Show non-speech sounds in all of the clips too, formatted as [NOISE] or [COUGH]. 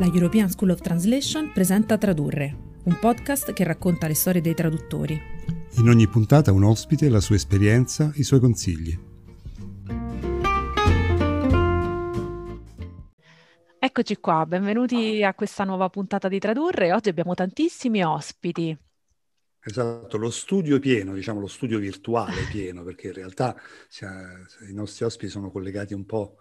La European School of Translation presenta Tradurre, un podcast che racconta le storie dei traduttori. In ogni puntata un ospite, la sua esperienza, i suoi consigli. Eccoci qua, benvenuti a questa nuova puntata di Tradurre. Oggi abbiamo tantissimi ospiti. Esatto, lo studio è pieno, diciamo lo studio virtuale pieno, perché in realtà i nostri ospiti sono collegati un po'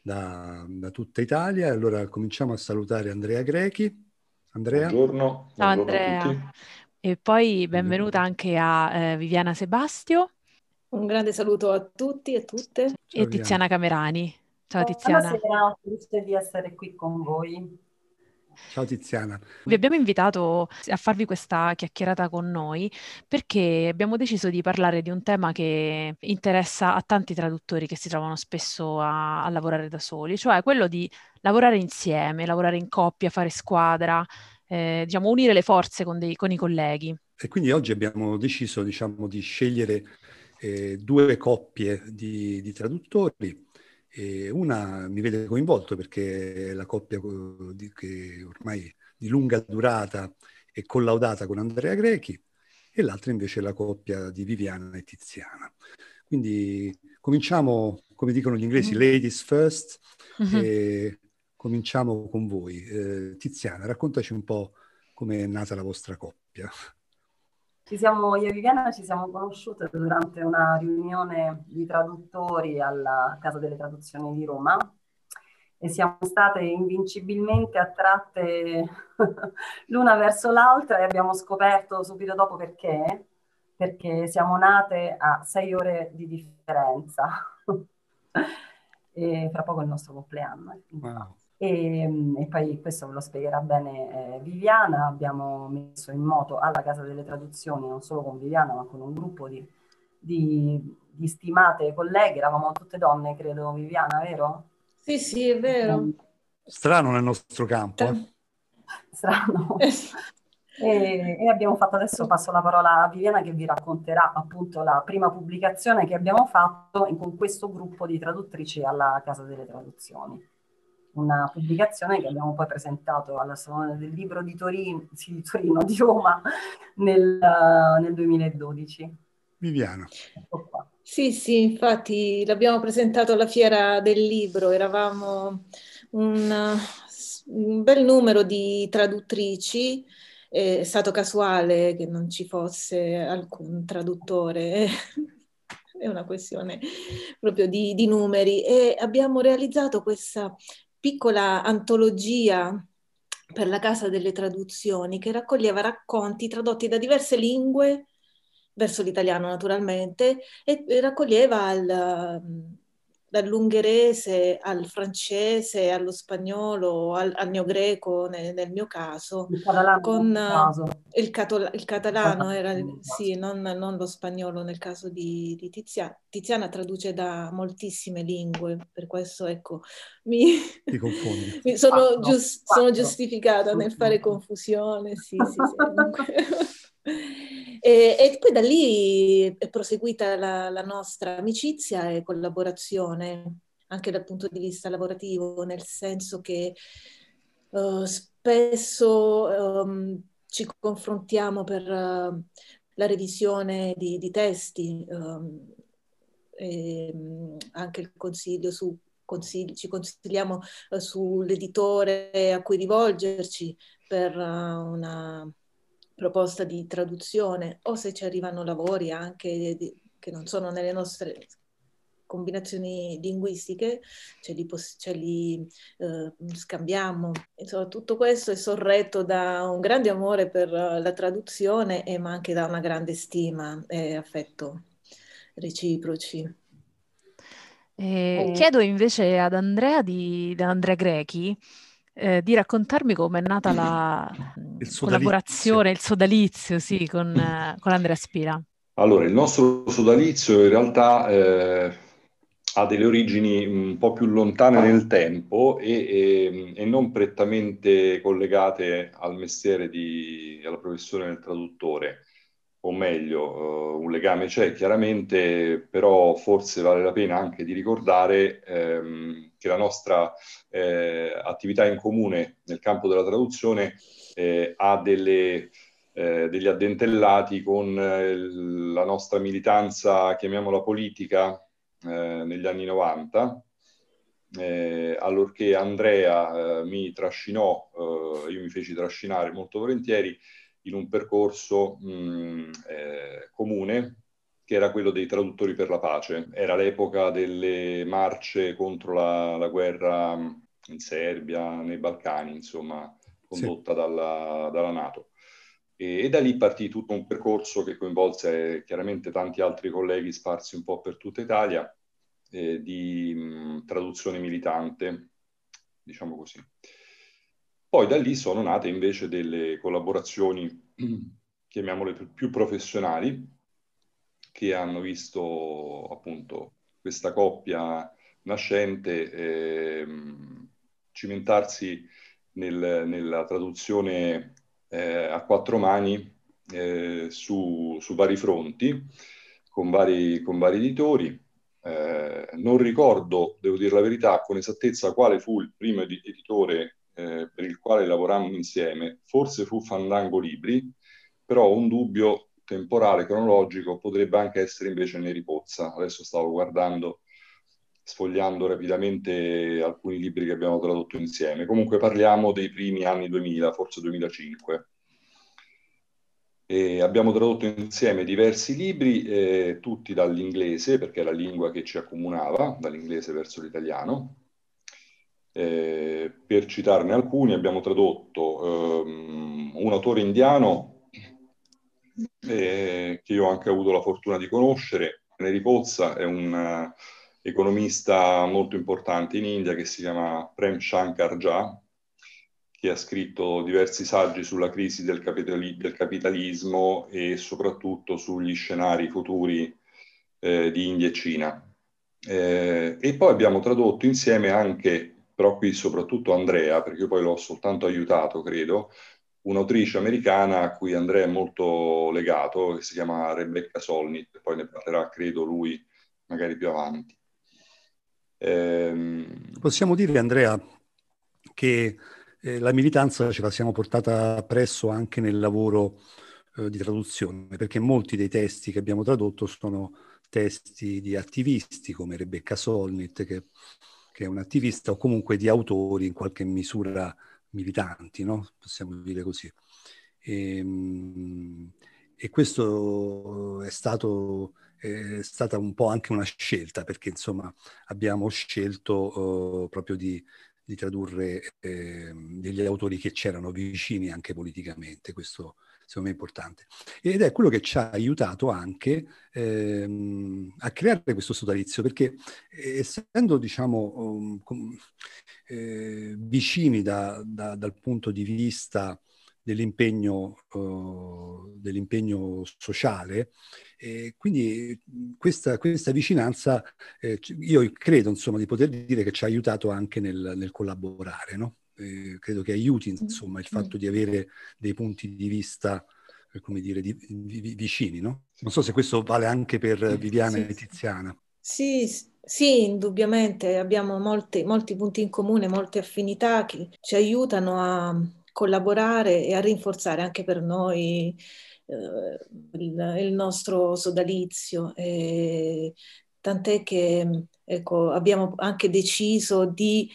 da, da tutta Italia. Allora cominciamo a salutare Andrea Grechi. Andrea. Buongiorno. Ciao Andrea. E poi benvenuta anche a eh, Viviana Sebastio. Un grande saluto a tutti e tutte. Ciao, e Tiziana Camerani. Ciao Tiziana. Buonasera, felice di essere qui con voi. Ciao Tiziana. Vi abbiamo invitato a farvi questa chiacchierata con noi perché abbiamo deciso di parlare di un tema che interessa a tanti traduttori che si trovano spesso a, a lavorare da soli, cioè quello di lavorare insieme, lavorare in coppia, fare squadra, eh, diciamo unire le forze con, dei, con, i colleghi. E quindi oggi abbiamo deciso diciamo, di scegliere eh, due coppie di, di traduttori e una mi vede coinvolto perché è la coppia di, che ormai di lunga durata è collaudata con Andrea Grechi e l'altra invece è la coppia di Viviana e Tiziana. Quindi cominciamo, come dicono gli inglesi, mm-hmm. ladies first, mm-hmm. e cominciamo con voi. Eh, Tiziana, raccontaci un po' come è nata la vostra coppia. Siamo, io e Viviana ci siamo conosciute durante una riunione di traduttori alla Casa delle Traduzioni di Roma e siamo state invincibilmente attratte [LAUGHS] l'una verso l'altra e abbiamo scoperto subito dopo perché, perché siamo nate a sei ore di differenza [LAUGHS] e fra poco è il nostro compleanno. Wow. E, e, poi questo ve lo spiegherà bene eh, Viviana. Abbiamo messo in moto alla Casa delle Traduzioni, non solo con Viviana, ma con un gruppo di, di, di stimate colleghe. Eravamo tutte donne, credo, Viviana, vero? Sì, sì, è vero. Strano nel nostro campo. Eh? [LAUGHS] Strano. [LAUGHS] E, e, abbiamo fatto adesso passo la parola a Viviana che vi racconterà appunto la prima pubblicazione che abbiamo fatto con questo gruppo di traduttrici alla Casa delle Traduzioni una pubblicazione che abbiamo poi presentato alla Salone del Libro di Torino, sì, di, Torino, di Roma nel, uh, nel 2012. Viviana. Sì, sì, infatti l'abbiamo presentato alla Fiera del Libro, eravamo un, un bel numero di traduttrici, è stato casuale che non ci fosse alcun traduttore. [LAUGHS] È una questione proprio di, di, numeri. E abbiamo realizzato questa piccola antologia per la Casa delle Traduzioni che raccoglieva racconti tradotti da diverse lingue, verso l'italiano naturalmente, e raccoglieva il, dall'ungherese al francese, allo spagnolo, al, al neogreco nel, nel, mio caso, il catalano, con caso. Il, catol- il, catalano era, sì, non, non, lo spagnolo nel caso di, di Tiziana. Tiziana traduce da moltissime lingue, per questo ecco, mi, [LAUGHS] mi sono, gius- sono, giustificata nel fare confusione, sì, sì, sì [LAUGHS] E, e, poi da lì è proseguita la, la, nostra amicizia e collaborazione anche dal punto di vista lavorativo, nel senso che uh, spesso um, ci confrontiamo per uh, la revisione di, di testi, um, anche il consiglio su consigli, ci consigliamo uh, sull'editore a cui rivolgerci per una proposta di traduzione o se ci arrivano lavori anche di, che non sono nelle nostre combinazioni linguistiche, ce li, ce li eh, scambiamo. Insomma, tutto questo è sorretto da un grande amore per la traduzione, e, ma anche da una grande stima e affetto reciproci. Eh, chiedo invece ad Andrea di, ad Andrea Grechi eh, di raccontarmi come è nata la il collaborazione, il sodalizio sì, con, eh, con, Andrea Spira. Allora, il nostro sodalizio in realtà eh, ha delle origini un po' più lontane nel tempo e, e, e non prettamente collegate al mestiere di, alla professione del traduttore, o meglio, uh, un legame c'è chiaramente, però forse vale la pena anche di ricordare ehm, che la nostra eh, attività in comune nel campo della traduzione eh, ha delle, eh, degli addentellati con eh, la nostra militanza, chiamiamola politica, eh, negli anni 90, eh, allorché Andrea mi trascinò, io mi feci trascinare molto volentieri in un percorso mh, eh, comune che era quello dei traduttori per la pace. Era l'epoca delle marce contro la, la guerra in Serbia, nei Balcani, insomma, condotta sì. dalla, dalla, Nato. E, e, da lì partì tutto un percorso che coinvolse chiaramente tanti altri colleghi sparsi un po' per tutta Italia, eh, di mh, traduzione militante, diciamo così. Poi da lì sono nate invece delle collaborazioni, [CLEARS THROAT] chiamiamole più professionali, che hanno visto appunto questa coppia nascente eh, cimentarsi nel, nella traduzione eh, a quattro mani eh, su, su, vari fronti, con vari, con vari editori. Eh, non ricordo, devo dire la verità, con esattezza quale fu il primo editore eh, per il quale lavorammo insieme, forse fu Fandango Libri, però un dubbio temporale, cronologico, potrebbe anche essere invece Neri Pozza. Adesso stavo guardando, sfogliando rapidamente alcuni libri che abbiamo tradotto insieme. Comunque parliamo dei primi anni 2000, forse 2005. E abbiamo tradotto insieme diversi libri, eh, tutti dall'inglese, perché è la lingua che ci accomunava, dall'inglese verso l'italiano, eh, per citarne alcuni, abbiamo tradotto ehm, un autore indiano eh, che io ho anche avuto la fortuna di conoscere, Neri Pozza, è un uh, economista molto importante in India che si chiama Prem Shankar Jha, che ha scritto diversi saggi sulla crisi del, capitali- del capitalismo e soprattutto sugli scenari futuri eh, di India e Cina. Eh, e poi abbiamo tradotto insieme anche però qui soprattutto Andrea, perché io poi l'ho soltanto aiutato, credo, un'autrice americana a cui Andrea è molto legato, che si chiama Rebecca Solnit, poi ne parlerà, credo, lui magari più avanti. Ehm... Possiamo dire, Andrea, che eh, la militanza ce la siamo portata presso anche nel lavoro eh, di traduzione, perché molti dei testi che abbiamo tradotto sono testi di attivisti come Rebecca Solnit, che che è un attivista o comunque di autori in qualche misura militanti, no? possiamo dire così. E, ehm, e questo è stato è stata un po' anche una scelta perché insomma abbiamo scelto uh, proprio di, di tradurre eh, degli autori che c'erano vicini anche politicamente, questo secondo me importante. Ed è quello che ci ha aiutato anche ehm, a creare questo sodalizio, perché eh, essendo, diciamo, um, com, eh, vicini da, da, dal punto di vista dell'impegno, uh, dell'impegno sociale. E quindi questa, questa vicinanza, eh, io credo insomma di poter dire che ci ha aiutato anche nel, nel collaborare, no? Eh, credo che aiuti insomma il fatto di avere dei punti di vista eh, come dire di, di, vicini no? non so se questo vale anche per Viviana sì, e Tiziana sì sì, indubbiamente abbiamo molti, molti punti in comune, molte affinità che ci aiutano a collaborare e a rinforzare anche per noi eh, il, il, nostro sodalizio. E, tant'è che ecco, abbiamo anche deciso di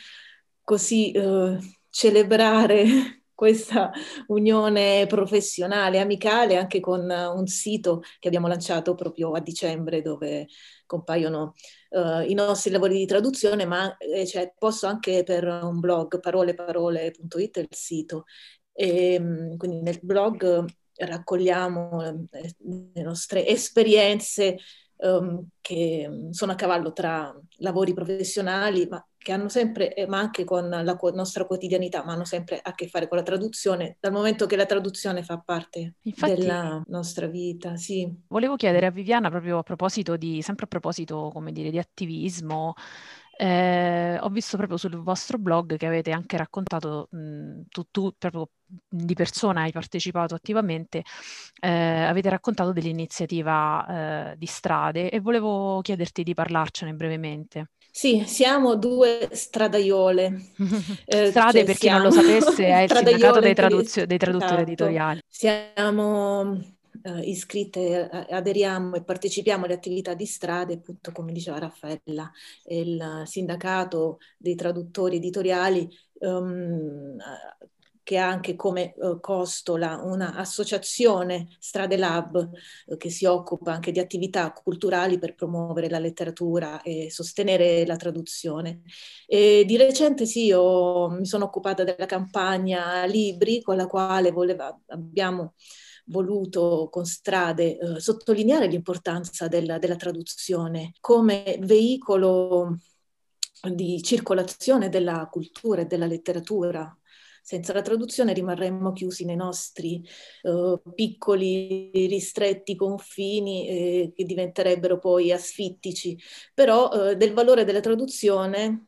così eh, celebrare [LAUGHS] questa unione professionale, amicale, anche con un sito che abbiamo lanciato proprio a dicembre dove compaiono uh, i nostri lavori di traduzione, ma eh, cioè, posso anche per un blog, paroleparole.it, il sito. E, mm, quindi nel blog raccogliamo eh, le nostre esperienze um, che sono a cavallo tra lavori professionali, ma che hanno sempre, eh, ma anche con la nostra quotidianità, ma hanno sempre a che fare con la traduzione, dal momento che la traduzione fa parte Infatti, della nostra vita. Sì. Volevo chiedere a Viviana, proprio a proposito di, sempre a proposito, come dire, di attivismo, Eh, ho visto proprio sul vostro blog che avete anche raccontato, mh, tu, tu, proprio di persona hai partecipato attivamente, eh, avete raccontato dell'iniziativa eh, di strade e volevo chiederti di parlarcene brevemente. Sì, siamo due stradaiole. [LAUGHS] Eh, Strade, cioè per chi non lo sapesse, è il [LAUGHS] sindacato dei, traduzio- dei traduttori esatto. editoriali. Siamo eh, iscritte, aderiamo e partecipiamo alle attività di strade, appunto come diceva Raffaella, il sindacato dei traduttori editoriali um, che ha anche come uh, costo la, un'associazione Strade Lab uh, che si occupa anche di attività culturali per promuovere la letteratura e sostenere la traduzione. E di recente sì, io mi sono occupata della campagna Libri con la quale voleva, abbiamo voluto con strade eh, sottolineare l'importanza della, della traduzione come veicolo di circolazione della cultura e della letteratura senza la traduzione rimarremmo chiusi nei nostri uh, piccoli ristretti confini eh, che diventerebbero poi asfittici. Però uh, del valore della traduzione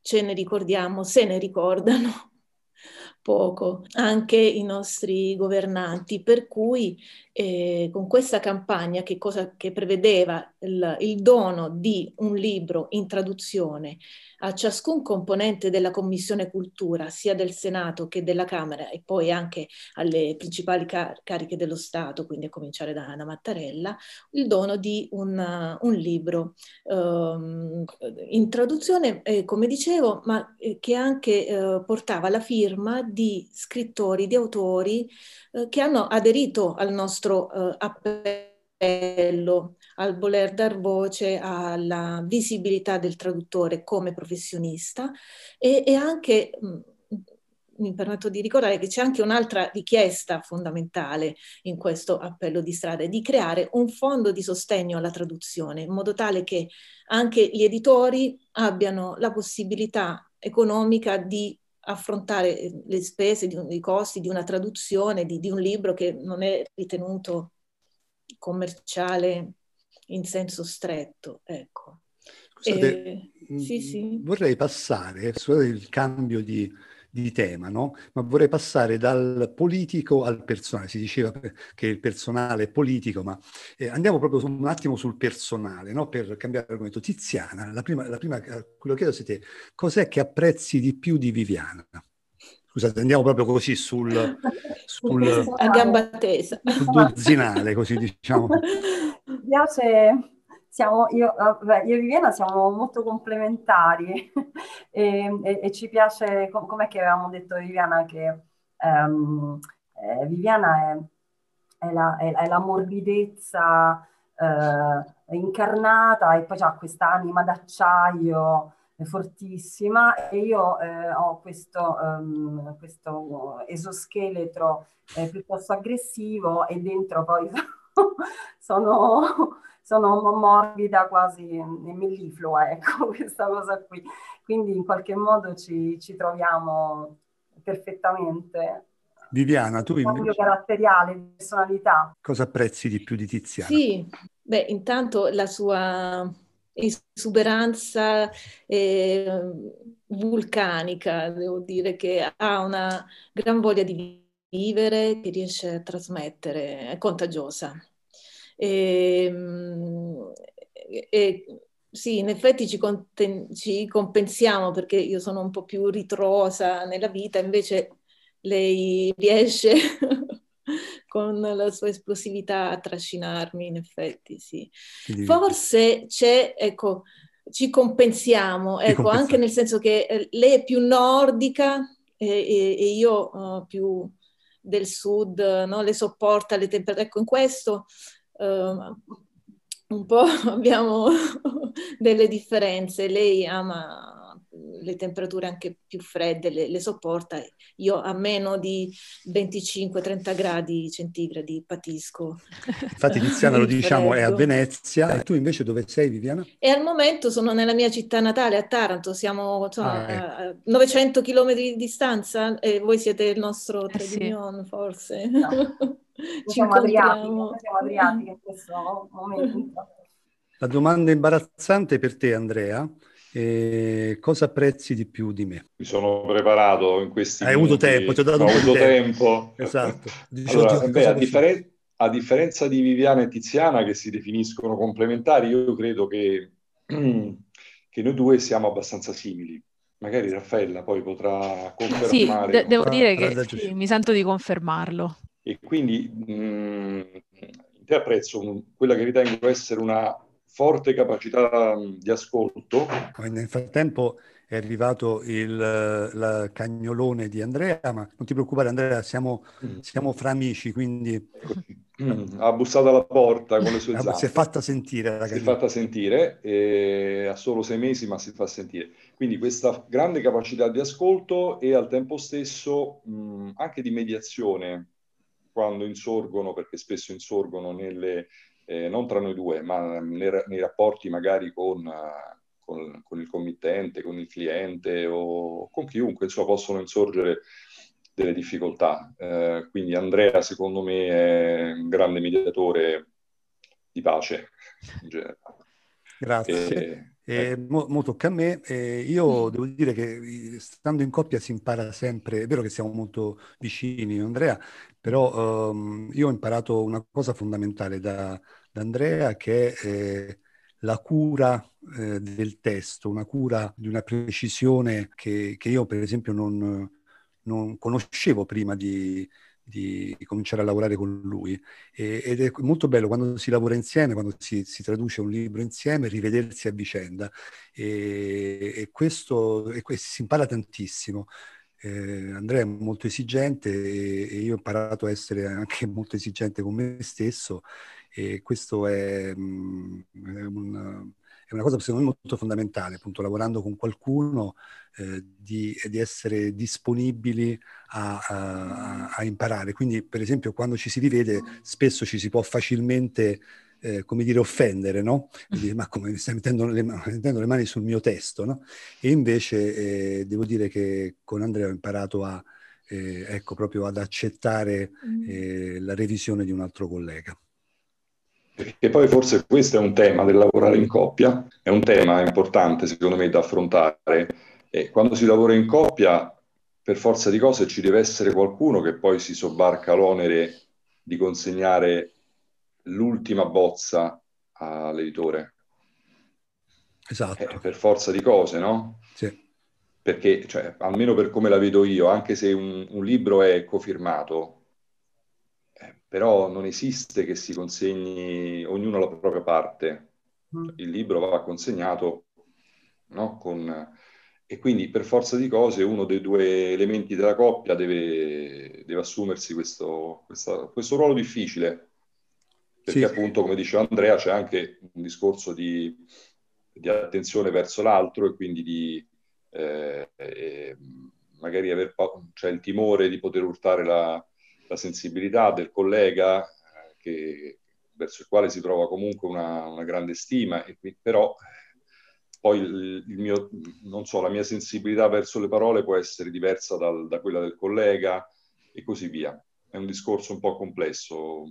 ce ne ricordiamo, se ne ricordano poco anche i nostri governanti, per cui eh, con questa campagna che, cosa, che prevedeva il, il, dono di un libro in traduzione a ciascun componente della Commissione Cultura, sia del Senato che della Camera e poi anche alle principali car- cariche dello Stato, quindi a cominciare da Anna Mattarella, il dono di un, un libro um, in traduzione, eh, come dicevo, ma eh, che anche eh, portava la firma di scrittori, di autori eh, che hanno aderito al nostro eh, appello al voler dar voce alla visibilità del traduttore come professionista e, e anche mh, mi permetto di ricordare che c'è anche un'altra richiesta fondamentale in questo appello di strada, di creare un fondo di sostegno alla traduzione, in modo tale che anche gli editori abbiano la possibilità economica di affrontare le spese, di, i costi di una traduzione di, di un libro che non è ritenuto commerciale in senso stretto. Ecco. Scusate, e, sì, sì. vorrei passare, scusate il cambio di, di tema, no? ma vorrei passare dal politico al personale. Si diceva che il personale è politico, ma eh, andiamo proprio un attimo sul personale, no? per cambiare argomento. Tiziana, la prima, la prima quello che chiedo a te, cos'è che apprezzi di più di Viviana? Scusate, andiamo proprio così sul... sul a gamba tesa. Sul dozzinale, così diciamo. [LAUGHS] Mi piace siamo, io, io, e Viviana siamo molto complementari [LAUGHS] e, e, e, ci piace, com- com'è che avevamo detto Viviana, che um, eh, Viviana è, è, la, è, è, la, morbidezza eh, incarnata e poi ha questa anima d'acciaio fortissima e io eh, ho questo, um, questo esoscheletro eh, piuttosto aggressivo e dentro poi [LAUGHS] sono sono morbida quasi melliflua, ecco, [LAUGHS] questa cosa qui. Quindi in qualche modo ci, ci troviamo perfettamente. Viviana, tu invece... caratteriale, personalità. Cosa apprezzi di più di Tiziana? Sì, beh, intanto la sua esuberanza eh, vulcanica, devo dire che ha una gran voglia di vivere che riesce a trasmettere, è contagiosa. E, ehm, e, sì, in effetti ci, conten- ci, compensiamo perché io sono un po' più ritrosa nella vita, invece lei riesce [LAUGHS] con la sua esplosività a trascinarmi, in effetti, sì. Quindi... Forse c'è, ecco, ci compensiamo, ecco, anche nel senso che eh, lei è più nordica e, e, e io uh, più del sud, no? le sopporta le temperature. Ecco, in questo un po' [LAUGHS] abbiamo [LAUGHS] delle differenze. Lei ama le temperature anche più fredde, le, le sopporta. Io a meno di 25-30 gradi centigradi patisco. Infatti Tiziana lo [LAUGHS] diciamo è a Venezia e tu invece dove sei Viviana? E al momento sono nella mia città natale a Taranto, siamo insomma, ah, ecco. a 900 km di distanza e voi siete il nostro eh, sì. forse. No. [LAUGHS] Ci siamo adriatiche, siamo adriatiche in questo momento. La domanda imbarazzante per te, Andrea, Eh, cosa apprezzi di più di me? Mi sono preparato in questi Hai avuto tempo, ti ho dato ho un po' avuto di tempo. tempo. Esatto. [LAUGHS] Dici, allora, beh, a, differen- a, differenza di Viviana e Tiziana che si definiscono complementari, io credo che, [CLEARS THROAT] che noi due siamo abbastanza simili. Magari Raffaella poi potrà confermare. Sì, de- devo dire che sì, mi sento di confermarlo. E quindi mh, te apprezzo un, quella che ritengo essere una forte capacità di ascolto. Nel frattempo è arrivato il la cagnolone di Andrea, ma non ti preoccupare Andrea, siamo, mm. siamo fra amici, quindi... Mm, ha bussato alla porta con le sue zampe. Si è fatta sentire. La si è fatta sentire, eh, ha solo sei mesi ma si fa sentire. Quindi questa grande capacità di ascolto e al tempo stesso mh, anche di mediazione quando insorgono, perché spesso insorgono nelle eh, non tra noi due, ma nei, nei rapporti magari con, con, con, il committente, con il cliente o con chiunque, insomma, possono insorgere delle difficoltà. Eh, quindi Andrea, secondo me, è un grande mediatore di pace. Grazie. E, eh, mo, mo, tocca a me. Eh, io devo dire che stando in coppia si impara sempre, è vero che siamo molto vicini, Andrea, però ehm, io ho imparato una cosa fondamentale da, da Andrea che è eh, la cura eh, del testo, una cura di una precisione che, che io per esempio non, non conoscevo prima di, di cominciare a lavorare con lui e, ed è molto bello quando si lavora insieme, quando si, si traduce un libro insieme, rivedersi a vicenda e, e questo e, si impara tantissimo. Eh, Andrea è molto esigente e, e, io ho imparato a essere anche [LAUGHS] molto esigente con me stesso e questo è, mh, mm, è un è una cosa secondo me molto fondamentale, appunto lavorando con qualcuno, eh, di, di, essere disponibili a, a, a, imparare. Quindi, per esempio, quando ci si rivede, spesso ci si può facilmente, eh, come dire, offendere, no? [LAUGHS] Dire, ma come stai mettendo le, mettendo le, mani sul mio testo, no? E invece eh, devo dire che con Andrea ho imparato a, eh, ecco, proprio ad accettare mm. eh, la revisione di un altro collega. E poi forse questo è un tema del lavorare in coppia, è un tema importante secondo me da affrontare. E quando si lavora in coppia, per forza di cose ci deve essere qualcuno che poi si sobbarca l'onere di consegnare l'ultima bozza all'editore. Esatto. Eh, per forza di cose, no? Sì. Perché, cioè, almeno per come la vedo io, anche se un, un libro è cofirmato, però non esiste che si consegni ognuno la propria parte. Mm. Il libro va consegnato no? Con, e quindi per forza di cose uno dei due elementi della coppia deve, deve assumersi questo, questa, questo, ruolo difficile. Perché sì. appunto, come diceva Andrea, c'è anche un discorso di, di attenzione verso l'altro e quindi di eh, eh, magari aver cioè il timore di poter urtare la, la sensibilità del collega eh, che, verso il quale si prova comunque una, una grande stima, e qui, però poi il, il, mio, non so, la mia sensibilità verso le parole può essere diversa dal, da quella del collega e così via. È un discorso un po' complesso.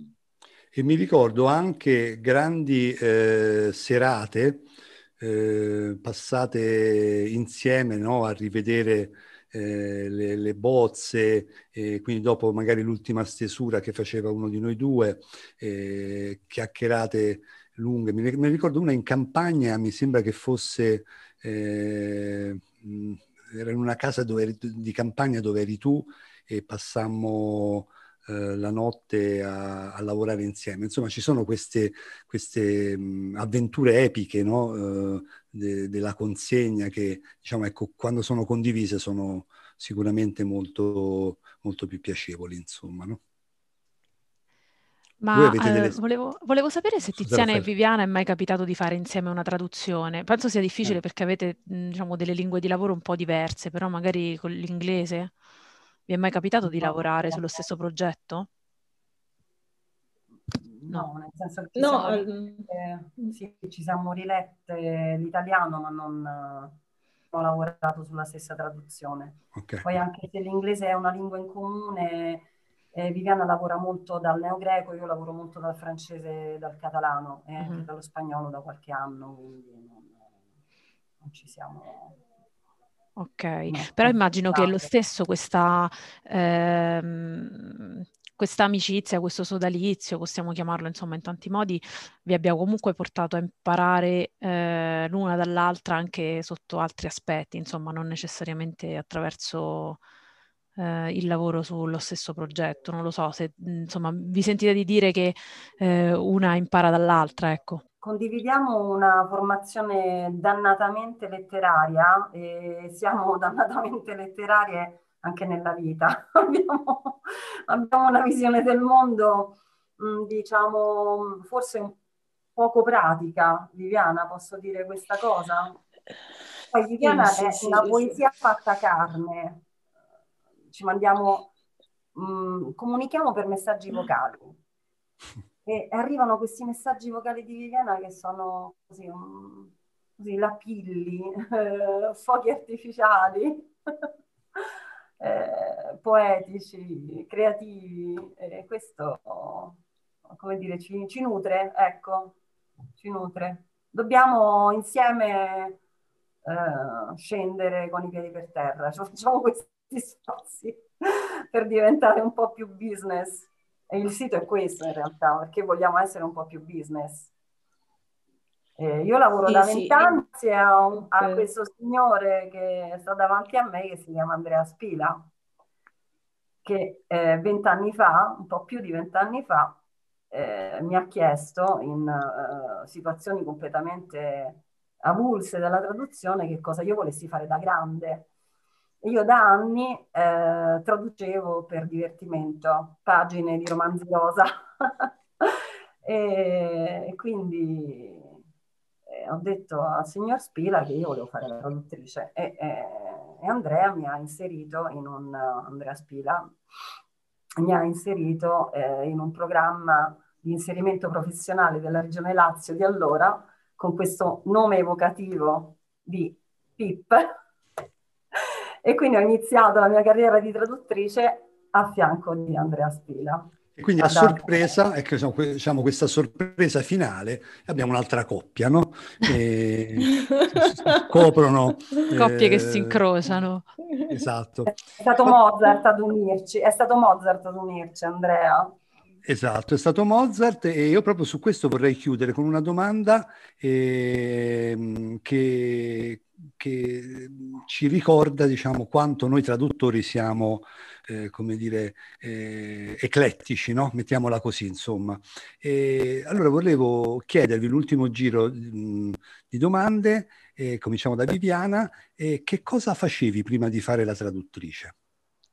E mi ricordo anche grandi eh, serate eh, passate insieme no, a rivedere eh, le, le, bozze, e quindi dopo magari l'ultima stesura che faceva uno di noi due, eh, chiacchierate lunghe. Mi, mi, ricordo una in campagna, mi sembra che fosse... Eh, era in una casa eri, di campagna dove eri tu e passammo eh, la notte a, a, lavorare insieme. Insomma, ci sono queste, queste mh, avventure epiche no? eh, de, della consegna che, diciamo, ecco, quando sono condivise sono sicuramente molto, molto più piacevoli, insomma, no? Ma eh, delle... volevo, volevo, sapere se Tiziana e Viviana è mai capitato di fare insieme una traduzione. Penso sia difficile eh. perché avete diciamo, delle lingue di lavoro un po' diverse, però magari con l'inglese. Vi è mai capitato di lavorare sullo stesso progetto? No, nel senso che ci, no, siamo, rilette, sì, ci siamo rilette l'italiano, ma non ho lavorato sulla stessa traduzione. Okay. Poi anche se l'inglese è una lingua in comune, eh, Viviana lavora molto dal neogreco, io lavoro molto dal francese e dal catalano e anche uh-huh. dallo spagnolo da qualche anno. Quindi non, non ci siamo... Ok, no, però immagino che lo stesso questa, ehm, questa amicizia, questo sodalizio, possiamo chiamarlo insomma in tanti modi, vi abbia comunque portato a imparare eh, l'una dall'altra anche sotto altri aspetti, insomma non necessariamente attraverso eh, il lavoro sullo stesso progetto. Non lo so se insomma vi sentite di dire che eh, una impara dall'altra, ecco. Condividiamo una formazione dannatamente letteraria e siamo [LAUGHS] dannatamente letterarie anche nella vita. [LAUGHS] abbiamo, abbiamo, una visione del mondo, mh, diciamo, forse un poco pratica. Viviana, posso dire questa cosa? Poi Viviana sì, è sì, una sì, poesia fatta carne, ci mandiamo, mh, mm, comunichiamo per messaggi vocali. [LAUGHS] E arrivano questi messaggi vocali di Viviana che sono così, um, così lapilli, eh, [LAUGHS] fuochi artificiali, [LAUGHS] eh, poetici, creativi. E questo, come dire, ci, ci nutre, ecco, ci nutre. Dobbiamo insieme eh, scendere con i piedi per terra, cioè, [LAUGHS] facciamo questi spazi per diventare un po' più business. E il sito è questo in realtà, perché vogliamo essere un po' più business. Eh, io lavoro sì, da vent'anni sì. a, un, a, questo signore che sta davanti a me che si chiama Andrea Spila, che eh, vent'anni fa, un po' più di vent'anni fa, eh, mi ha chiesto in uh, situazioni completamente avulse dalla traduzione che cosa io volessi fare da grande. Io da anni eh, traducevo per divertimento pagine di romanzi rosa. [LAUGHS] E, quindi eh, ho detto al signor Spila che io volevo fare la traduttrice e, e, e Andrea mi ha inserito in un, Andrea Spila mi ha inserito eh, in un programma di inserimento professionale della Regione Lazio di allora con questo nome evocativo di PIP e quindi ho iniziato la mia carriera di traduttrice a fianco di Andrea Spila. E quindi a sorpresa, ecco, diciamo, questa sorpresa finale, abbiamo un'altra coppia, no? E [LAUGHS] coprono... Coppie eh, che si incrociano. Esatto. È stato Mozart ad unirci, è stato Mozart ad unirci, Andrea. Esatto, è stato Mozart e io proprio su questo vorrei chiudere con una domanda eh, che, che, ci ricorda diciamo, quanto noi traduttori siamo, eh, come dire, eh, eclettici, no? mettiamola così, insomma. E allora volevo chiedervi l'ultimo giro mh, di domande, cominciamo da Viviana, che cosa facevi prima di fare la traduttrice?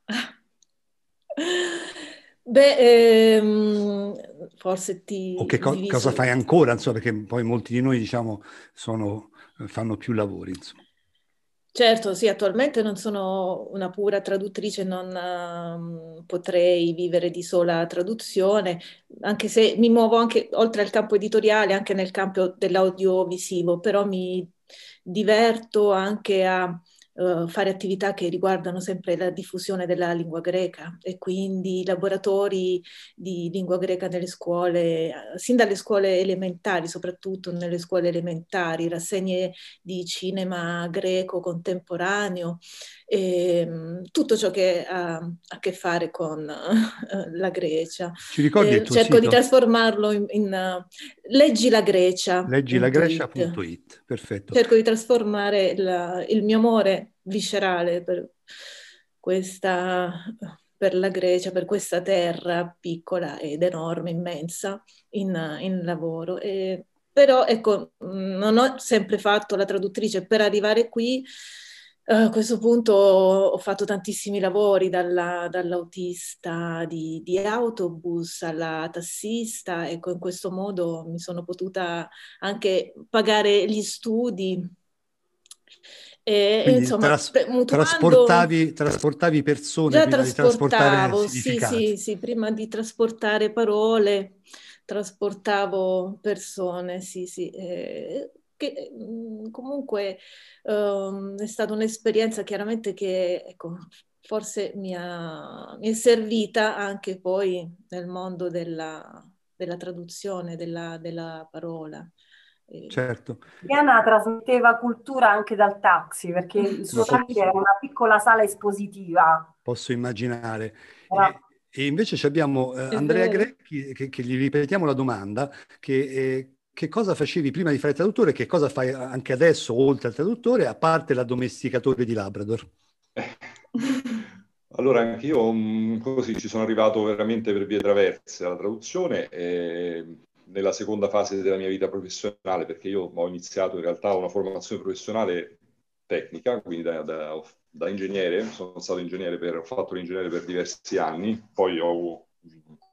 [LAUGHS] Beh, ehm, forse ti... O che co- cosa fai ancora, insomma, perché poi molti di noi, diciamo, sono, fanno più lavori, insomma. Certo, sì, attualmente non sono una pura traduttrice, non uh, potrei vivere di sola traduzione, anche se mi muovo anche oltre al campo editoriale, anche nel campo dell'audiovisivo, però mi diverto anche a uh, fare attività che riguardano sempre la diffusione della lingua greca e quindi laboratori di lingua greca nelle scuole, sin dalle scuole elementari, soprattutto nelle scuole elementari, rassegne di cinema greco contemporaneo, e, ehm, tutto ciò che ha a che fare con uh, la Grecia. Ci ricordi eh, cerco sito? di trasformarlo in, in uh, leggi la Grecia. Leggilagrecia.it, perfetto. Cerco di trasformare la, il mio amore viscerale per questa per la Grecia, per questa terra piccola ed enorme, immensa, in, in lavoro. E, però ecco, non ho sempre fatto la traduttrice per arrivare qui a questo punto ho fatto tantissimi lavori, dalla, dall'autista di, di, autobus alla tassista, ecco, in questo modo mi sono potuta anche pagare gli studi. E, insomma, tras- mutuando... trasportavi, trasportavi, persone Già prima di trasportare sì, sì, sì, prima di trasportare parole, trasportavo persone, sì, sì. Eh, che comunque um, è stata un'esperienza chiaramente che ecco, forse mi, ha, mi, è servita anche poi nel mondo della, della traduzione della, della parola. Certo. Diana trasmetteva cultura anche dal taxi, perché il suo taxi era una piccola sala espositiva. Posso immaginare. Era... E, e, invece abbiamo eh, Andrea Grecchi, che, che, gli ripetiamo la domanda, che, eh, che cosa facevi prima di fare traduttore e che cosa fai anche adesso, oltre al traduttore, a parte l'addomesticatore di Labrador? [LAUGHS] Allora, anch'io mm, così ci sono arrivato veramente per vie traverse alla traduzione. E nella seconda fase della mia vita professionale, perché io ho iniziato in realtà una formazione professionale tecnica, quindi da, da, da ingegnere, sono stato ingegnere per, ho fatto l'ingegnere per diversi anni, poi ho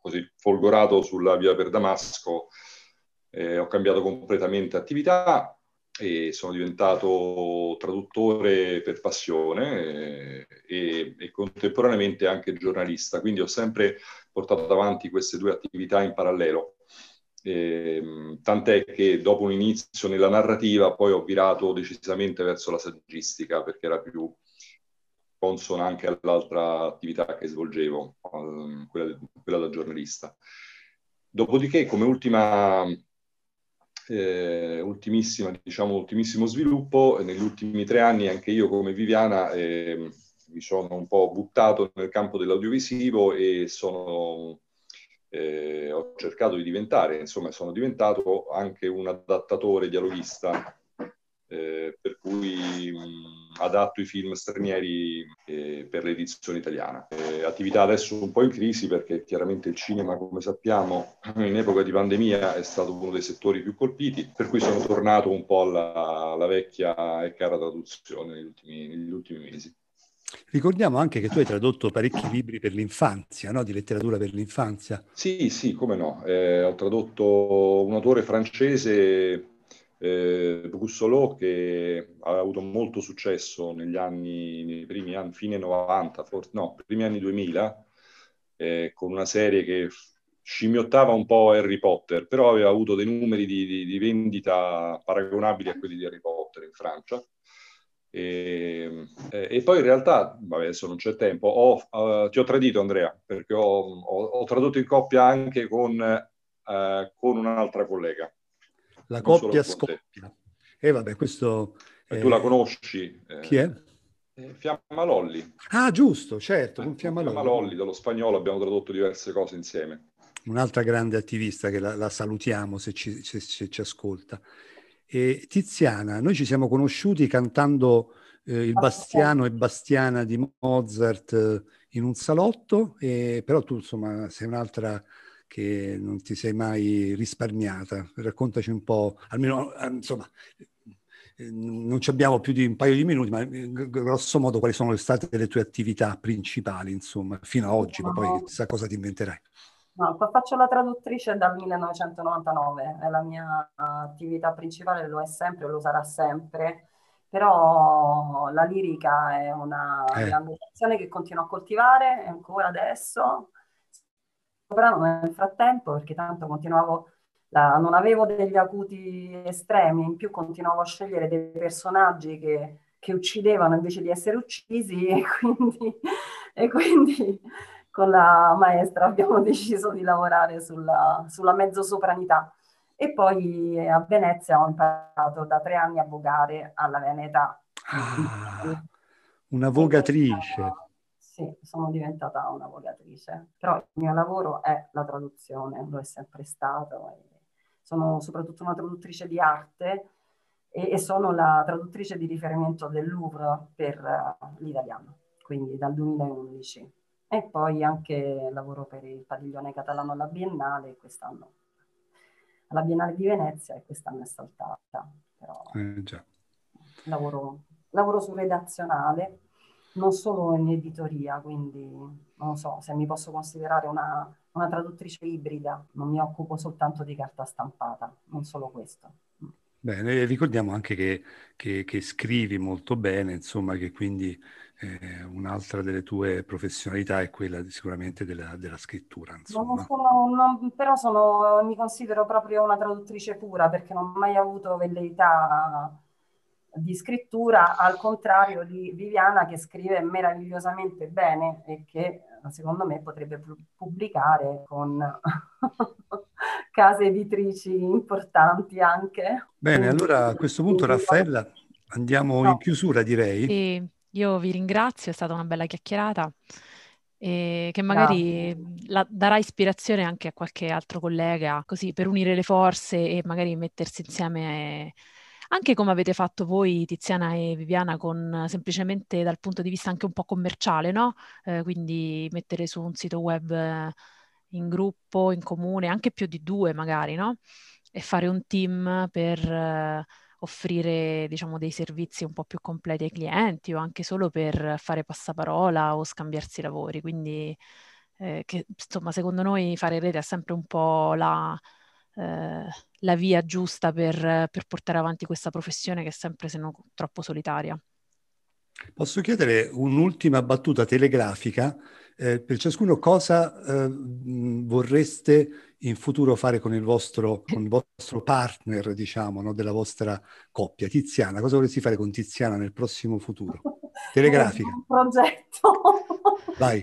così folgorato sulla via per Damasco, eh, ho cambiato completamente attività e sono diventato traduttore per passione eh, e, e, contemporaneamente anche giornalista, quindi ho sempre portato avanti queste due attività in parallelo. Eh, tant'è che dopo un inizio nella narrativa poi ho virato decisamente verso la saggistica perché era più consona anche all'altra attività che svolgevo, um, quella, quella, da giornalista. Dopodiché, come ultima, eh, diciamo, ultimissimo sviluppo, negli ultimi tre anni anche io come Viviana eh, mi sono un po' buttato nel campo dell'audiovisivo e sono eh, ho cercato di diventare, insomma sono diventato anche un adattatore dialoghista, eh, per cui mh, adatto i film stranieri eh, per l'edizione italiana. Eh, attività adesso un po' in crisi perché chiaramente il cinema, come sappiamo, [CLEARS THROAT] in epoca di pandemia è stato uno dei settori più colpiti, per cui sono tornato un po' alla, alla vecchia e cara traduzione negli ultimi, negli ultimi mesi. Ricordiamo anche che tu hai tradotto parecchi libri per l'infanzia, no? di letteratura per l'infanzia. Sì, sì, come no. Eh, ho tradotto un autore francese, eh, Brussolot, che ha avuto molto successo negli anni, nei primi anni, fine 90, forse, no, primi anni 2000, eh, con una serie che scimmiottava un po' Harry Potter, però aveva avuto dei numeri di, di, di vendita paragonabili a quelli di Harry Potter in Francia e, eh, e, poi in realtà, vabbè, adesso non c'è tempo, ho, uh, ti ho tradito Andrea, perché ho, ho, ho tradotto in coppia anche con, uh, con un'altra collega. La coppia scoppia. E eh, vabbè, questo... Eh, tu la conosci? Chi è? Fiamma Lolli. Ah, giusto, certo, con Fiamma Lolli. Fiamma Lolli, dallo spagnolo abbiamo tradotto diverse cose insieme. Un'altra grande attivista che la, la salutiamo se ci, se, se ci ascolta. E Tiziana, noi ci siamo conosciuti cantando eh, il Bastiano e Bastiana di Mozart eh, in un salotto, e, però tu insomma sei un'altra che non ti sei mai risparmiata. Raccontaci un po', almeno eh, insomma, eh, non abbiamo più di un paio di minuti, ma eh, grosso modo quali sono state le tue attività principali, insomma, fino ad oggi, ma poi chissà cosa ti inventerai. No, faccio la traduttrice dal 1999, è la mia attività principale, lo è sempre, lo sarà sempre, però la lirica è una eh. passione che continuo a coltivare ancora adesso, soprano nel frattempo perché tanto continuavo, la, non avevo degli acuti estremi, in più continuavo a scegliere dei personaggi che, che uccidevano invece di essere uccisi [LAUGHS] e quindi, e quindi con la maestra abbiamo [LAUGHS] deciso di lavorare sulla, sulla mezzosopranità. E poi a Venezia ho imparato da tre anni a vogare alla Veneta. Ah, una vogatrice. Sì, sono diventata una vogatrice, però il mio lavoro è la traduzione, lo è sempre stato. Sono soprattutto una traduttrice di arte e, e sono la traduttrice di riferimento del Louvre per uh, l'italiano, quindi dal 2011. E poi anche lavoro per il padiglione catalano alla Biennale, quest'anno alla Biennale di Venezia e quest'anno è saltata. Però eh, lavoro, lavoro su redazionale, non solo in editoria, quindi non so se mi posso considerare una, una traduttrice ibrida, non mi occupo soltanto di carta stampata, non solo questo. Bene, ricordiamo anche che, che, che, scrivi molto bene, insomma, che quindi eh, un'altra delle tue professionalità è quella sicuramente della, della scrittura. Insomma. Sono, non, però sono, mi considero proprio una traduttrice pura perché non ho mai avuto velleità di scrittura, al contrario di Viviana che scrive meravigliosamente bene e che secondo me potrebbe pubblicare con [LAUGHS] case editrici importanti anche. Bene, allora a questo punto Raffaella andiamo no. in chiusura direi. Sì, io vi ringrazio, è stata una bella chiacchierata e che magari la, darà ispirazione anche a qualche altro collega, così per unire le forze e magari mettersi insieme anche come avete fatto voi, Tiziana e Viviana, con semplicemente dal punto di vista anche un po' commerciale, no? Eh, quindi mettere su un sito web in gruppo, in comune, anche più di due magari, no? E fare un team per eh, offrire, diciamo, dei servizi un po' più completi ai clienti o anche solo per fare passaparola o scambiarsi lavori. Quindi, eh, che, insomma, secondo noi fare rete è sempre un po' la, eh, la via giusta per, per portare avanti questa professione che è sempre, se non troppo solitaria. Posso chiedere un'ultima battuta telegrafica? Eh, per ciascuno cosa eh, vorreste in futuro fare con il vostro, con il vostro partner, diciamo, no, della vostra coppia? Tiziana, cosa vorresti fare con Tiziana nel prossimo futuro? [LAUGHS] Telegrafica. Un progetto. Vai.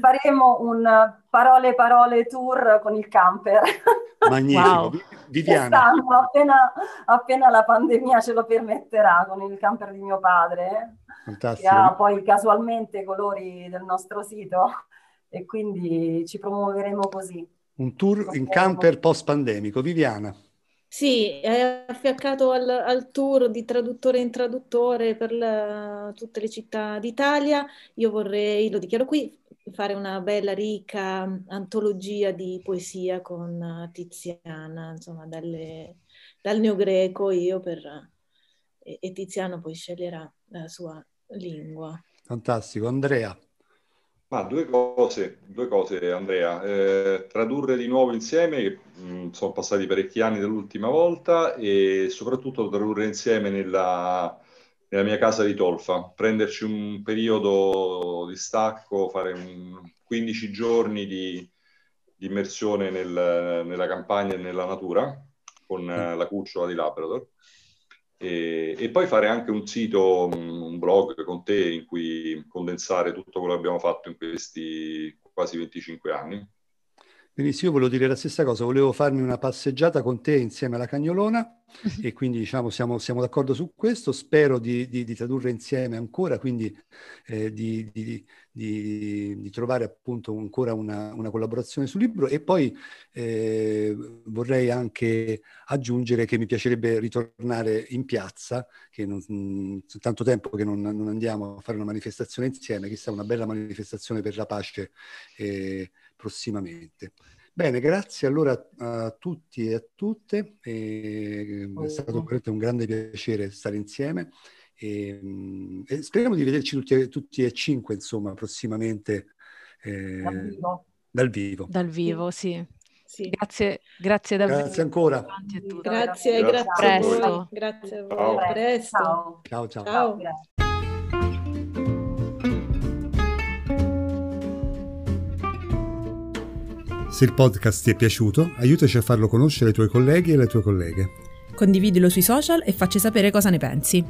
Faremo un parole parole tour con il camper. Magnifico, wow. Viviana. Appena, appena, la pandemia ce lo permetterà con il camper di mio padre, Fantastico. che ha poi casualmente i colori del nostro sito e quindi ci promuoveremo così. Un tour in camper post pandemico. Viviana. Sì, è affiancato al, al tour di traduttore in traduttore per la, tutte le città d'Italia. Io vorrei, lo dichiaro qui, fare una bella ricca antologia di poesia con Tiziana, insomma, dalle, dal neogreco io per, e, e Tiziano poi sceglierà la sua lingua. Fantastico. Andrea. Ma due cose, due cose Andrea. Eh, tradurre di nuovo insieme, mh, mm, sono passati parecchi anni dall'ultima volta, e soprattutto tradurre insieme nella, nella mia casa di Tolfa, prenderci un periodo di stacco, fare un 15 giorni di, di immersione nel, nella campagna e nella natura con mm. la cucciola di Labrador e, e, poi fare anche un sito, un blog con te in cui condensare tutto quello che abbiamo fatto in questi quasi 25 anni. Benissimo, io volevo dire la stessa cosa, volevo farmi una passeggiata con te insieme alla Cagnolona [LAUGHS] e quindi diciamo siamo, siamo d'accordo su questo, spero di, di, di tradurre insieme ancora, quindi eh, di, di, trovare appunto ancora una, una, collaborazione sul libro e poi eh, vorrei anche aggiungere che mi piacerebbe ritornare in piazza, che non, mh, tanto tempo che non, non, andiamo a fare una manifestazione insieme, chissà una bella manifestazione per la pace. Eh, prossimamente. Bene, grazie allora a tutti e a tutte. E è stato veramente un grande piacere stare insieme e, e speriamo di vederci tutti, tutti, e cinque, insomma, prossimamente eh, dal, vivo. dal vivo. Dal vivo, sì. sì. Grazie, grazie davvero. Grazie ancora. Grazie, grazie, grazie, a voi. Grazie a voi. Ciao. Presto. Ciao, ciao. ciao. ciao. Se il podcast ti è piaciuto, aiutaci a farlo conoscere ai tuoi colleghi e alle tue colleghe. Condividilo sui social e facci sapere cosa ne pensi.